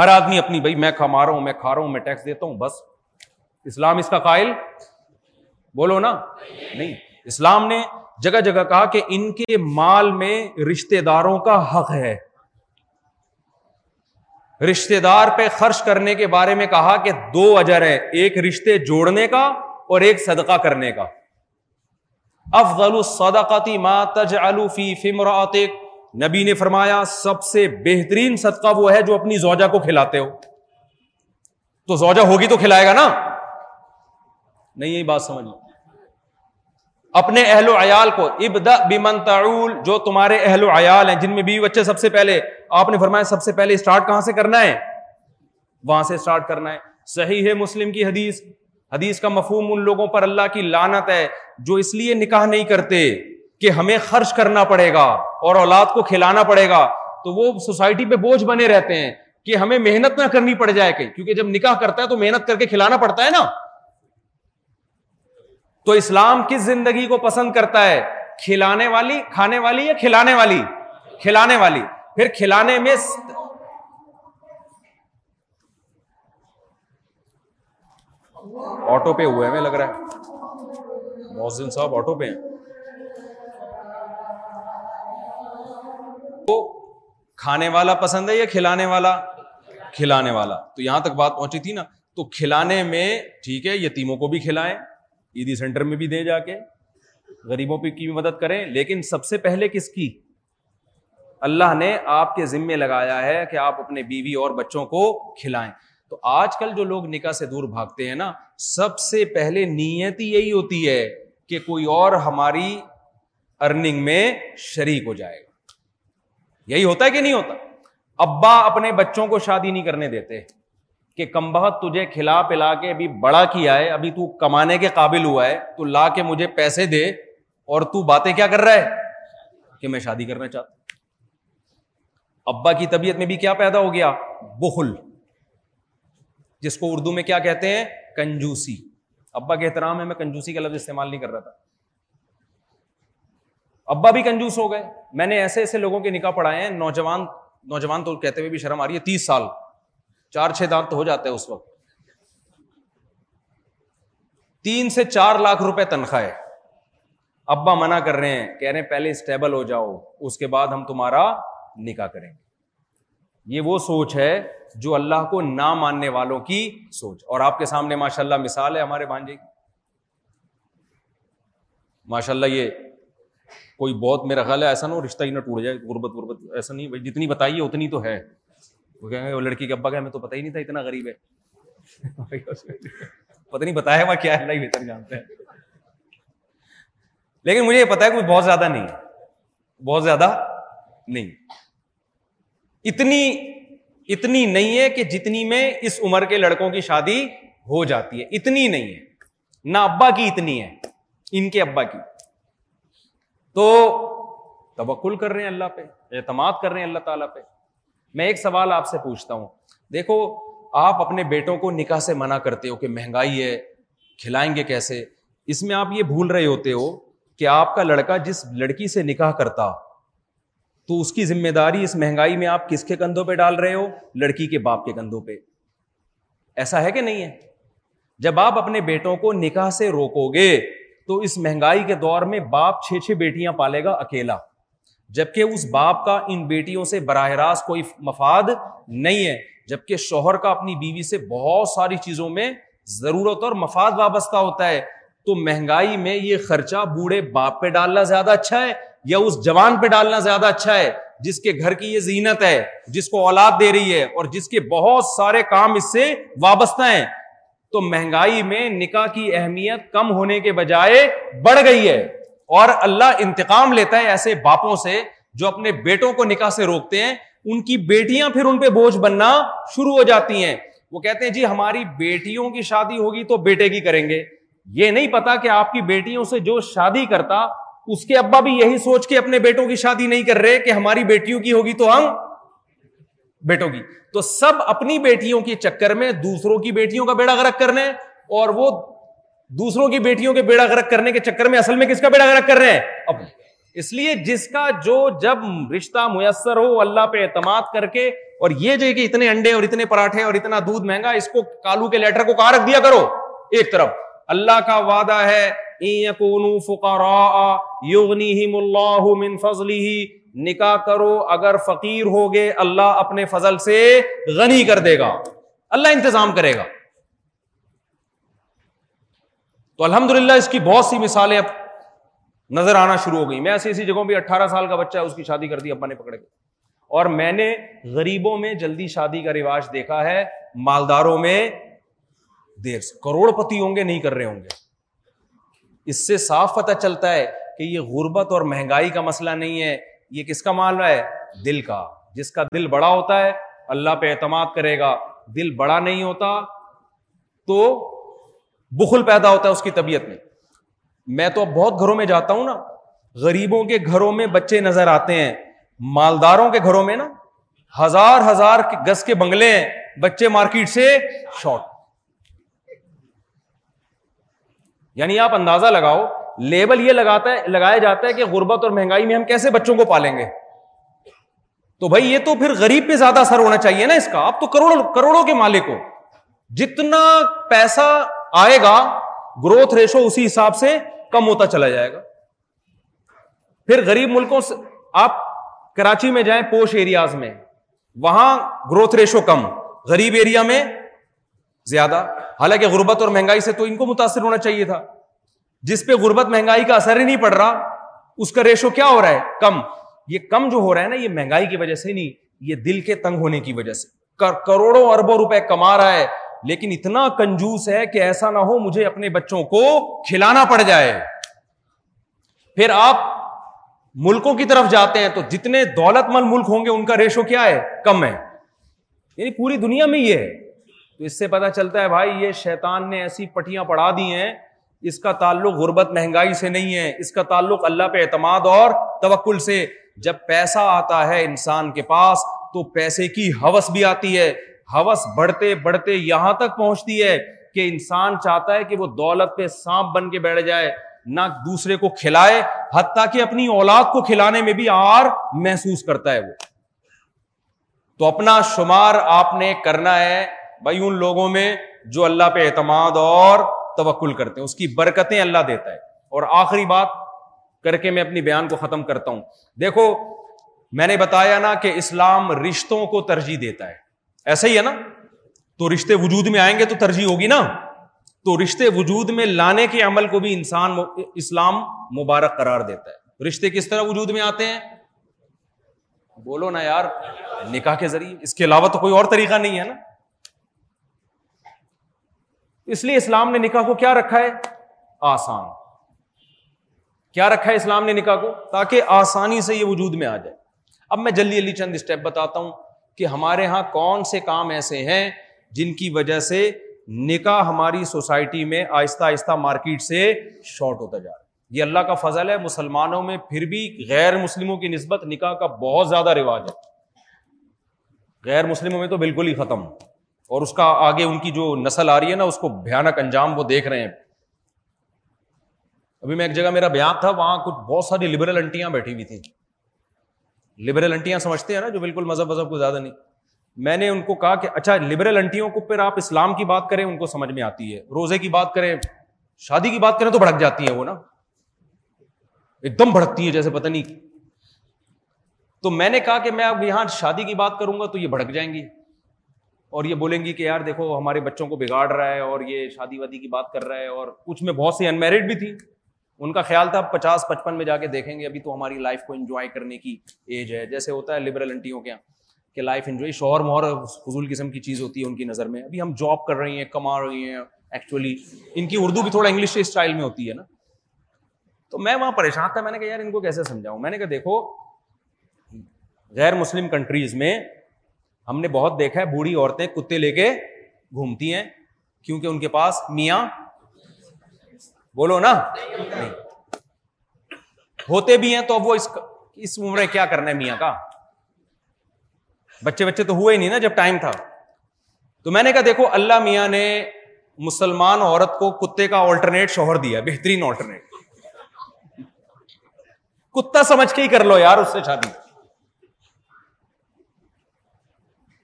ہر آدمی اپنی بھائی میں کما رہا ہوں میں کھا رہا ہوں میں ٹیکس دیتا ہوں بس اسلام اس کا قائل بولو نا نہیں اسلام نے جگہ جگہ کہا کہ ان کے مال میں رشتے داروں کا حق ہے رشتے دار پہ خرچ کرنے کے بارے میں کہا کہ دو اجر ہے ایک رشتے جوڑنے کا اور ایک صدقہ کرنے کا افغل صداقاتی ماں تج فی فمر نبی نے فرمایا سب سے بہترین صدقہ وہ ہے جو اپنی زوجہ کو کھلاتے ہو تو زوجا ہوگی تو کھلائے گا نا نہیں یہی بات سمجھ لو اپنے اہل و عیال کو ابدا تعول جو تمہارے اہل و عیال ہیں جن میں بیوی بچے سب سے پہلے آپ نے فرمایا سب سے پہلے اسٹارٹ کہاں سے کرنا ہے صحیح ہے مسلم کی حدیث حدیث کا مفہوم ان لوگوں پر اللہ کی لانت ہے جو اس لیے نکاح نہیں کرتے کہ ہمیں خرچ کرنا پڑے گا اور اولاد کو کھلانا پڑے گا تو وہ سوسائٹی پہ بوجھ بنے رہتے ہیں کہ ہمیں محنت نہ کرنی پڑ جائے کہ کیونکہ جب نکاح کرتا ہے تو محنت کر کے کھلانا پڑتا ہے نا تو اسلام کس زندگی کو پسند کرتا ہے کھلانے والی کھانے والی یا کھلانے والی کھلانے والی پھر کھلانے میں آٹو پہ ہوئے میں لگ رہا ہے محسن صاحب آٹو پہ ہیں کھانے والا پسند ہے یا کھلانے والا کھلانے والا تو یہاں تک بات پہنچی تھی نا تو کھلانے میں ٹھیک ہے یتیموں کو بھی کھلائیں عیدی سینٹر میں بھی دیں جا کے غریبوں پہ کی بھی مدد کریں لیکن سب سے پہلے کس کی اللہ نے آپ کے ذمے لگایا ہے کہ آپ اپنے بیوی اور بچوں کو کھلائیں تو آج کل جو لوگ نکاح سے دور بھاگتے ہیں نا سب سے پہلے نیت یہی ہوتی ہے کہ کوئی اور ہماری ارننگ میں شریک ہو جائے گا یہی ہوتا ہے کہ نہیں ہوتا ابا اپنے بچوں کو شادی نہیں کرنے دیتے کہ بہت تجھے کھلا پلا کے ابھی بڑا کیا ہے ابھی تو کمانے کے قابل ہوا ہے تو لا کے مجھے پیسے دے اور تو باتیں کیا کر رہا ہے کہ میں شادی کرنا چاہتا ابا کی طبیعت میں بھی کیا پیدا ہو گیا بخل جس کو اردو میں کیا کہتے ہیں کنجوسی ابا کے احترام ہے میں کنجوسی کا لفظ استعمال نہیں کر رہا تھا ابا بھی کنجوس ہو گئے میں نے ایسے ایسے لوگوں کے نکاح پڑھائے ہیں نوجوان نوجوان تو کہتے ہوئے بھی شرم آ رہی ہے تیس سال چار چھ دانت ہو جاتے تین سے چار لاکھ روپے تنخواہ ہے ابا منع کر رہے ہیں کہہ رہے ہیں پہلے اسٹیبل ہو جاؤ اس کے بعد ہم تمہارا نکاح کریں گے یہ وہ سوچ ہے جو اللہ کو نہ ماننے والوں کی سوچ اور آپ کے سامنے ماشاء اللہ مثال ہے ہمارے بھانجے ماشاء اللہ یہ کوئی بہت میرا خیال ہے ایسا نہ ہو رشتہ ہی نہ ٹوٹ جائے غربت غربت ایسا نہیں جتنی بتائیے اتنی تو ہے وہ کہیں گے وہ لڑکی کے ابا کا ہمیں تو پتہ ہی نہیں تھا اتنا غریب ہے پتہ نہیں بتایا وہاں کیا ہے نہیں جانتے ہیں لیکن مجھے یہ پتا ہے کہ بہت زیادہ نہیں بہت زیادہ نہیں اتنی اتنی نہیں ہے کہ جتنی میں اس عمر کے لڑکوں کی شادی ہو جاتی ہے اتنی نہیں ہے نہ ابا کی اتنی ہے ان کے ابا کی تو تبکل کر رہے ہیں اللہ پہ اعتماد کر رہے ہیں اللہ تعالیٰ پہ میں ایک سوال آپ سے پوچھتا ہوں دیکھو آپ اپنے بیٹوں کو نکاح سے منع کرتے ہو کہ مہنگائی ہے کھلائیں گے کیسے اس میں آپ یہ بھول رہے ہوتے ہو کہ آپ کا لڑکا جس لڑکی سے نکاح کرتا تو اس کی ذمہ داری اس مہنگائی میں آپ کس کے کندھوں پہ ڈال رہے ہو لڑکی کے باپ کے کندھوں پہ ایسا ہے کہ نہیں ہے جب آپ اپنے بیٹوں کو نکاح سے روکو گے تو اس مہنگائی کے دور میں باپ چھ چھ بیٹیاں پالے گا اکیلا جبکہ اس باپ کا ان بیٹیوں سے براہ راست کوئی مفاد نہیں ہے جبکہ شوہر کا اپنی بیوی سے بہت ساری چیزوں میں ضرورت اور مفاد وابستہ ہوتا ہے تو مہنگائی میں یہ خرچہ بوڑھے باپ پہ ڈالنا زیادہ اچھا ہے یا اس جوان پہ ڈالنا زیادہ اچھا ہے جس کے گھر کی یہ زینت ہے جس کو اولاد دے رہی ہے اور جس کے بہت سارے کام اس سے وابستہ ہیں تو مہنگائی میں نکاح کی اہمیت کم ہونے کے بجائے بڑھ گئی ہے اور اللہ انتقام لیتا ہے ایسے باپوں سے جو اپنے بیٹوں کو نکاح سے روکتے ہیں ان کی بیٹیاں پھر ان پہ بوجھ بننا شروع ہو جاتی ہیں وہ کہتے ہیں جی ہماری بیٹیوں کی شادی ہوگی تو بیٹے کی کریں گے یہ نہیں پتا کہ آپ کی بیٹیوں سے جو شادی کرتا اس کے ابا بھی یہی سوچ کے اپنے بیٹوں کی شادی نہیں کر رہے کہ ہماری بیٹیوں کی ہوگی تو ہم بیٹوں کی تو سب اپنی بیٹیوں کے چکر میں دوسروں کی بیٹیوں کا بیڑا گرک کرنے اور وہ دوسروں کی بیٹیوں کے بیڑا گرک کرنے کے چکر میں اصل میں کس کا بیڑا گرک کر رہے ہیں اب اس لیے جس کا جو جب رشتہ میسر ہو اللہ پہ اعتماد کر کے اور یہ جو کہ اتنے انڈے اور اتنے پراٹھے اور اتنا دودھ مہنگا اس کو کالو کے لیٹر کو کہاں رکھ دیا کرو ایک طرف اللہ کا وعدہ ہے نکاح کرو اگر فقیر ہوگے اللہ اپنے فضل سے غنی کر دے گا اللہ انتظام کرے گا الحمد للہ اس کی بہت سی مثالیں اب نظر آنا شروع ہو گئی میں ایسی ایسی جگہوں پہ اٹھارہ سال کا بچہ ہے اس کی شادی کر دی ابا نے پکڑے گئے اور میں نے غریبوں میں جلدی شادی کا رواج دیکھا ہے مالداروں میں دیر سے کروڑ پتی ہوں گے نہیں کر رہے ہوں گے اس سے صاف پتہ چلتا ہے کہ یہ غربت اور مہنگائی کا مسئلہ نہیں ہے یہ کس کا مال ہے دل کا جس کا دل بڑا ہوتا ہے اللہ پہ اعتماد کرے گا دل بڑا نہیں ہوتا تو بخل پیدا ہوتا ہے اس کی طبیعت میں میں تو اب بہت گھروں میں جاتا ہوں نا غریبوں کے گھروں میں بچے نظر آتے ہیں مالداروں کے گھروں میں نا ہزار ہزار گز کے بنگلے ہیں بچے مارکیٹ سے شارٹ یعنی آپ اندازہ لگاؤ لیبل یہ لگاتا ہے لگایا جاتا ہے کہ غربت اور مہنگائی میں ہم کیسے بچوں کو پالیں گے تو بھائی یہ تو پھر غریب پہ زیادہ اثر ہونا چاہیے نا اس کا آپ تو کروڑوں کروڑوں کے مالک ہو جتنا پیسہ آئے گا گروتھ ریشو اسی حساب سے کم ہوتا چلا جائے گا پھر غریب ملکوں سے آپ کراچی میں جائیں پوش ایریاز میں وہاں گروتھ ریشو کم غریب ایریا میں زیادہ حالانکہ غربت اور مہنگائی سے تو ان کو متاثر ہونا چاہیے تھا جس پہ غربت مہنگائی کا اثر ہی نہیں پڑ رہا اس کا ریشو کیا ہو رہا ہے کم یہ کم جو ہو رہا ہے نا یہ مہنگائی کی وجہ سے نہیں یہ دل کے تنگ ہونے کی وجہ سے کروڑوں اربوں روپے کما رہا ہے لیکن اتنا کنجوس ہے کہ ایسا نہ ہو مجھے اپنے بچوں کو کھلانا پڑ جائے پھر آپ ملکوں کی طرف جاتے ہیں تو جتنے دولت مند ملک ہوں گے ان کا ریشو کیا ہے کم ہے یعنی پوری دنیا میں یہ ہے تو اس سے پتا چلتا ہے بھائی یہ شیطان نے ایسی پٹیاں پڑھا دی ہیں اس کا تعلق غربت مہنگائی سے نہیں ہے اس کا تعلق اللہ پہ اعتماد اور توکل سے جب پیسہ آتا ہے انسان کے پاس تو پیسے کی حوث بھی آتی ہے ہوس بڑھتے بڑھتے یہاں تک پہنچتی ہے کہ انسان چاہتا ہے کہ وہ دولت پہ سانپ بن کے بیٹھ جائے نہ دوسرے کو کھلائے حتیٰ کہ اپنی اولاد کو کھلانے میں بھی آر محسوس کرتا ہے وہ تو اپنا شمار آپ نے کرنا ہے بھائی ان لوگوں میں جو اللہ پہ اعتماد اور توکل کرتے ہیں اس کی برکتیں اللہ دیتا ہے اور آخری بات کر کے میں اپنی بیان کو ختم کرتا ہوں دیکھو میں نے بتایا نا کہ اسلام رشتوں کو ترجیح دیتا ہے ایسا ہی ہے نا تو رشتے وجود میں آئیں گے تو ترجیح ہوگی نا تو رشتے وجود میں لانے کے عمل کو بھی انسان اسلام مبارک قرار دیتا ہے رشتے کس طرح وجود میں آتے ہیں بولو نا یار نکاح کے ذریعے اس کے علاوہ تو کوئی اور طریقہ نہیں ہے نا اس لیے اسلام نے نکاح کو کیا رکھا ہے آسان کیا رکھا ہے اسلام نے نکاح کو تاکہ آسانی سے یہ وجود میں آ جائے اب میں جلدی جلدی چند اسٹیپ بتاتا ہوں کہ ہمارے ہاں کون سے کام ایسے ہیں جن کی وجہ سے نکاح ہماری سوسائٹی میں آہستہ آہستہ مارکیٹ سے شارٹ ہوتا جا رہا ہے یہ اللہ کا فضل ہے مسلمانوں میں پھر بھی غیر مسلموں کی نسبت نکاح کا بہت زیادہ رواج ہے غیر مسلموں میں تو بالکل ہی ختم اور اس کا آگے ان کی جو نسل آ رہی ہے نا اس کو بھیانک انجام وہ دیکھ رہے ہیں ابھی میں ایک جگہ میرا بیان تھا وہاں کچھ بہت ساری لبرل انٹیاں بیٹھی ہوئی تھیں لبرل انٹیاں سمجھتے ہیں نا جو بالکل مذہب مذہب کو زیادہ نہیں میں نے ان کو کہا کہ اچھا لبرل انٹیوں کو پھر آپ اسلام کی کی بات بات کریں کریں ان کو سمجھ میں آتی ہے روزے شادی کی بات کریں تو بھڑک جاتی ہیں وہ نا ایک دم بھڑکتی ہے جیسے پتہ نہیں تو میں نے کہا کہ میں اب یہاں شادی کی بات کروں گا تو یہ بھڑک جائیں گی اور یہ بولیں گی کہ یار دیکھو ہمارے بچوں کو بگاڑ رہا ہے اور یہ شادی وادی کی بات کر رہا ہے اور کچھ میں بہت سی انمیرڈ بھی تھی ان کا خیال تھا پچاس پچپن میں جا کے دیکھیں گے ابھی تو ہماری لائف کو انجوائے کرنے کی ایج ہے جیسے ہوتا ہے لبرل انٹیوں کے یہاں کہ لائف انجوائے شوہر مہر فضول قسم کی چیز ہوتی ہے ان کی نظر میں ابھی ہم جاب کر رہی ہیں کما رہی ہیں ایکچولی ان کی اردو بھی تھوڑا انگلش اسٹائل میں ہوتی ہے نا تو میں وہاں پریشان تھا میں نے کہا یار ان کو کیسے سمجھاؤں میں نے کہا دیکھو غیر مسلم کنٹریز میں ہم نے بہت دیکھا ہے بوڑھی عورتیں کتے لے کے گھومتی ہیں کیونکہ ان کے پاس میاں بولو نا ہوتے بھی ہیں تو اب وہ اس عمر کیا کرنا ہے میاں کا بچے بچے تو ہوئے نہیں نا جب ٹائم تھا تو میں نے کہا دیکھو اللہ میاں نے مسلمان عورت کو کتے کا آلٹرنیٹ شوہر دیا بہترین آلٹرنیٹ کتا سمجھ کے ہی کر لو یار اس سے شادی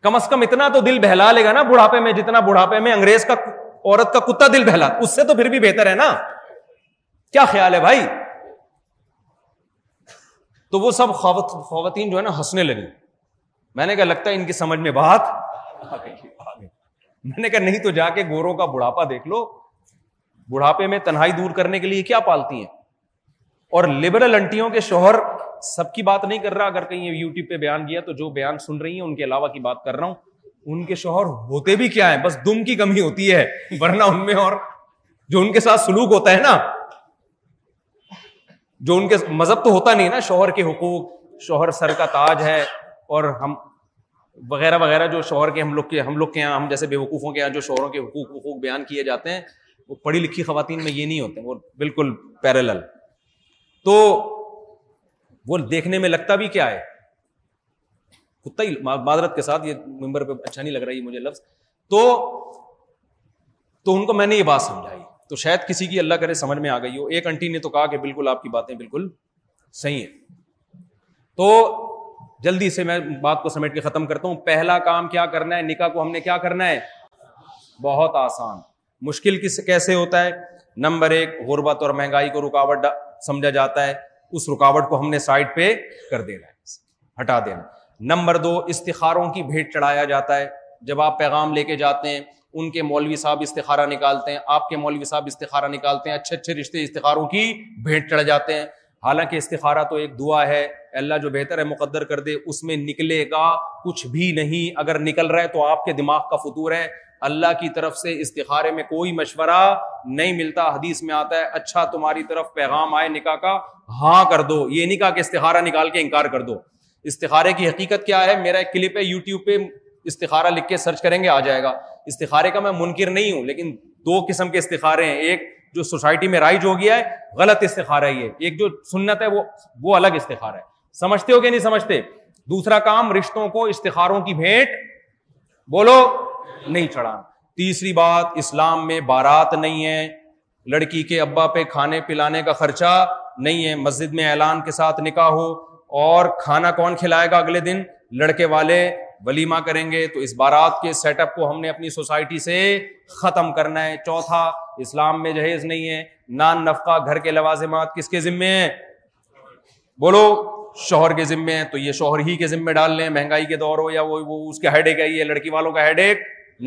کم از کم اتنا تو دل بہلا لے گا نا بڑھاپے میں جتنا بڑھاپے میں انگریز کا عورت کا کتا دل بہلا اس سے تو پھر بھی بہتر ہے نا کیا خیال ہے بھائی تو وہ سب خواتین خواتین جو ہے نا ہنسنے لگی میں نے کہا لگتا ہے ان کی سمجھ میں بات میں نے کہا نہیں تو جا کے گوروں کا بڑھاپا دیکھ لو بڑھاپے میں تنہائی دور کرنے کے لیے کیا پالتی ہیں اور لبرل انٹیوں کے شوہر سب کی بات نہیں کر رہا اگر کہیں یو ٹیوب پہ بیان کیا تو جو بیان سن رہی ہیں ان کے علاوہ کی بات کر رہا ہوں ان کے شوہر ہوتے بھی کیا ہیں بس دم کی کمی ہوتی ہے ورنہ ان میں اور جو ان کے ساتھ سلوک ہوتا ہے نا جو ان کے مذہب تو ہوتا نہیں نا شوہر کے حقوق شوہر سر کا تاج ہے اور ہم وغیرہ وغیرہ جو شوہر کے ہم لوگ کے ہم لوگ کے یہاں ہم جیسے بے وقوفوں کے یہاں جو شوہروں کے حقوق حقوق بیان کیے جاتے ہیں وہ پڑھی لکھی خواتین میں یہ نہیں ہوتے وہ بالکل پیرلل تو وہ دیکھنے میں لگتا بھی کیا ہے کتا ہی معذرت کے ساتھ یہ ممبر پہ اچھا نہیں لگ رہا یہ مجھے لفظ تو تو ان کو میں نے یہ بات سمجھائی تو شاید کسی کی اللہ کرے سمجھ میں آ گئی ہو ایک انٹی نے تو کہا کہ بالکل آپ کی باتیں بالکل صحیح ہیں تو جلدی سے میں بات کو سمیٹ کے ختم کرتا ہوں پہلا کام کیا کرنا ہے نکاح کو ہم نے کیا کرنا ہے بہت آسان مشکل کس کیسے ہوتا ہے نمبر ایک غربت اور مہنگائی کو رکاوٹ سمجھا جاتا ہے اس رکاوٹ کو ہم نے سائڈ پہ کر دینا ہے ہٹا دینا نمبر دو استخاروں کی بھیٹ چڑھایا جاتا ہے جب آپ پیغام لے کے جاتے ہیں ان کے مولوی صاحب استخارہ نکالتے ہیں آپ کے مولوی صاحب استخارہ نکالتے ہیں اچھے اچھے رشتے استخاروں کی بھیٹ چڑھ جاتے ہیں حالانکہ استخارہ تو ایک دعا ہے اللہ جو بہتر ہے مقدر کر دے اس میں نکلے گا کچھ بھی نہیں اگر نکل رہا ہے تو آپ کے دماغ کا فطور ہے اللہ کی طرف سے استخارے میں کوئی مشورہ نہیں ملتا حدیث میں آتا ہے اچھا تمہاری طرف پیغام آئے نکاح کا ہاں کر دو یہ نکاح کہ استخارہ نکال کے انکار کر دو استخارے کی حقیقت کیا ہے میرا ایک کلپ ہے یوٹیوب پہ استخارہ لکھ کے سرچ کریں گے آ جائے گا استخارے کا میں منکر نہیں ہوں لیکن دو قسم کے استخارے ہیں ایک جو سوسائٹی میں رائج ہو گیا ہے غلط استخارہ ہے یہ ایک جو سنت ہے وہ وہ الگ استخارہ ہے سمجھتے ہو کہ نہیں سمجھتے دوسرا کام رشتوں کو استخاروں کی بھیٹ بولو نہیں چڑھا تیسری بات اسلام میں بارات نہیں ہے لڑکی کے ابا پہ کھانے پلانے کا خرچہ نہیں ہے مسجد میں اعلان کے ساتھ نکاح ہو اور کھانا کون کھلائے گا اگلے دن لڑکے والے ولیمہ کریں گے تو اس بارات کے سیٹ اپ کو ہم نے اپنی سوسائٹی سے ختم کرنا ہے چوتھا اسلام میں جہیز نہیں ہے نان نفقہ گھر کے لوازمات کس کے ذمے ہیں بولو شوہر کے ذمے ہیں تو یہ شوہر ہی کے ذمے ڈال لیں مہنگائی کے دور ہو یا وہ وہ اس کا ہیڈ ایک ہے یہ لڑکی والوں کا ہیڈ ایک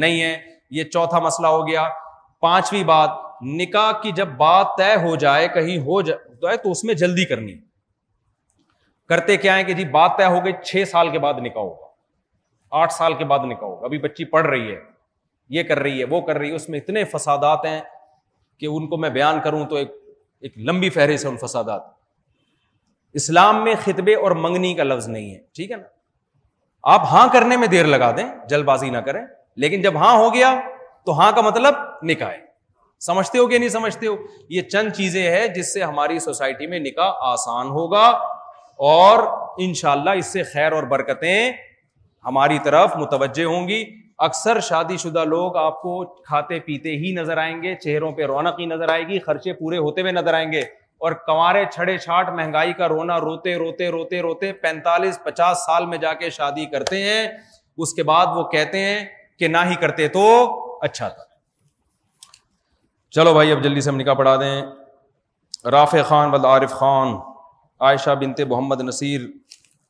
نہیں ہے یہ چوتھا مسئلہ ہو گیا پانچویں بات نکاح کی جب بات طے ہو جائے کہیں ہو جائے تو اس میں جلدی کرنی کرتے کیا ہے کہ جی بات طے ہو گئی چھ سال کے بعد نکاح ہوگا آٹھ سال کے بعد نکاح ہوگا ابھی بچی پڑھ رہی ہے یہ کر رہی ہے وہ کر رہی ہے اس میں اتنے فسادات ہیں کہ ان کو میں بیان کروں تو ایک ایک لمبی فہرست ہے ان فسادات اسلام میں خطبے اور منگنی کا لفظ نہیں ہے ٹھیک ہے نا آپ ہاں کرنے میں دیر لگا دیں جلد بازی نہ کریں لیکن جب ہاں ہو گیا تو ہاں کا مطلب نکاح ہے سمجھتے ہو کہ نہیں سمجھتے ہو یہ چند چیزیں ہیں جس سے ہماری سوسائٹی میں نکاح آسان ہوگا اور انشاءاللہ اس سے خیر اور برکتیں ہماری طرف متوجہ ہوں گی اکثر شادی شدہ لوگ آپ کو کھاتے پیتے ہی نظر آئیں گے چہروں پہ رونق ہی نظر آئے گی خرچے پورے ہوتے ہوئے نظر آئیں گے اور کمارے چھڑے چھاٹ مہنگائی کا رونا روتے روتے روتے روتے پینتالیس پچاس سال میں جا کے شادی کرتے ہیں اس کے بعد وہ کہتے ہیں کہ نہ ہی کرتے تو اچھا تھا چلو بھائی اب جلدی سے ہم نکاح پڑھا دیں رافع خان ول عارف خان عائشہ بنت محمد نصیر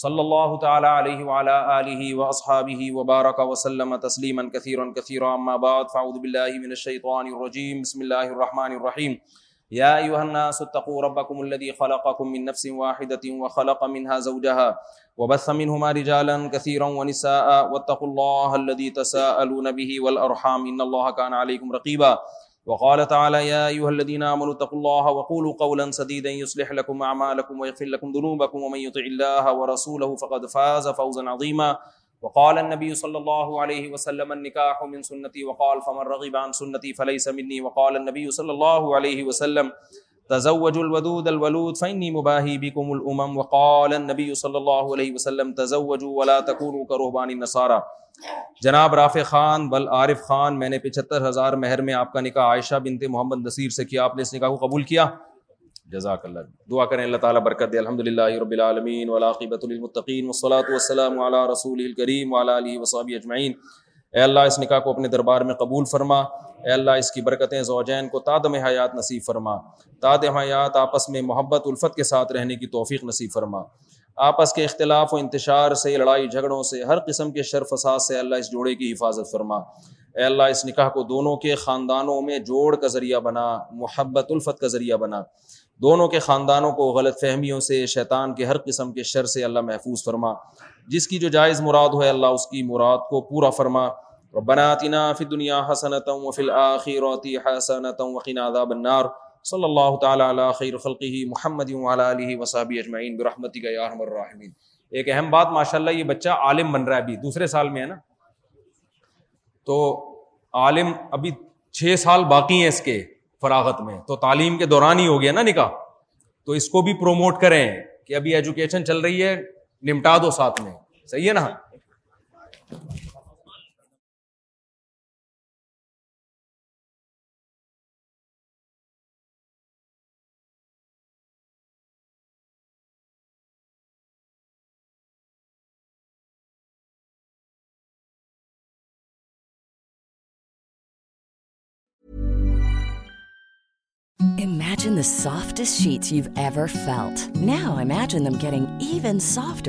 صلی اللہ تعالیٰ علیہ وعلیٰ آلہ واصحابہ وبارک وسلم تسلیما کثیرا کثیرا اما بعد فعوذ باللہ من الشیطان الرجیم بسم اللہ الرحمن الرحیم یا ایوہ الناس اتقو ربکم الذي خلقکم من نفس واحدت وخلق منها زوجہا وبث منهما رجالا كثيرا ونساء واتقوا الله الذي تساءلون به والأرحام إن الله كان عليكم رقيبا وقال تعالى يا ايها الذين امنوا اتقوا الله وقولوا قولا سديدا يصلح لكم اعمالكم ويغفر لكم ذنوبكم ومن يطع الله ورسوله فقد فاز فوزا عظيما وقال النبي صلى الله عليه وسلم النكاح من سنتي وقال فمن رغب عن سنتي فليس مني وقال النبي صلى الله عليه وسلم تزوجوا الودود الولود فإني مباهي بكم الأمم وقال النبي صلى الله عليه وسلم تزوجوا ولا تكونوا كرهبان النصارى جناب رافع خان بل عارف خان میں نے پچہتر ہزار مہر میں آپ کا نکاح عائشہ بنت محمد نصیر سے کیا آپ نے اس نکاح کو قبول کیا جزاک اللہ دعا کریں اللہ تعالیٰ برکت دے الحمد للہ رب العالمین ولاقبۃ المطقین وصلاۃ والسلام علی رسول الکریم وعلیٰ علیہ وصحب اجمعین اے اللہ اس نکاح کو اپنے دربار میں قبول فرما اے اللہ اس کی برکتیں زوجین کو تادم حیات نصیب فرما تادم حیات آپس میں محبت الفت کے ساتھ رہنے کی توفیق نصیب فرما آپس کے اختلاف و انتشار سے لڑائی جھگڑوں سے ہر قسم کے فساد سے اللہ اس جوڑے کی حفاظت فرما اے اللہ اس نکاح کو دونوں کے خاندانوں میں جوڑ کا ذریعہ بنا محبت الفت کا ذریعہ بنا دونوں کے خاندانوں کو غلط فہمیوں سے شیطان کے ہر قسم کے شر سے اللہ محفوظ فرما جس کی جو جائز مراد ہوئے اللہ اس کی مراد کو پورا فرما اور بنا تینا فی دنیا وقنا عذاب النار صلی اللہ خیر خلقی محمد علیہ اجمعین برحمتی کا یارحم ایک اہم بات ماشاء اللہ یہ بچہ عالم بن رہا ہے ابھی دوسرے سال میں ہے نا تو عالم ابھی چھ سال باقی ہیں اس کے فراغت میں تو تعلیم کے دوران ہی ہو گیا نا نکاح تو اس کو بھی پروموٹ کریں کہ ابھی ایجوکیشن چل رہی ہے نمٹا دو ساتھ میں صحیح ہے نا سافٹس چیز field no I meeting even soft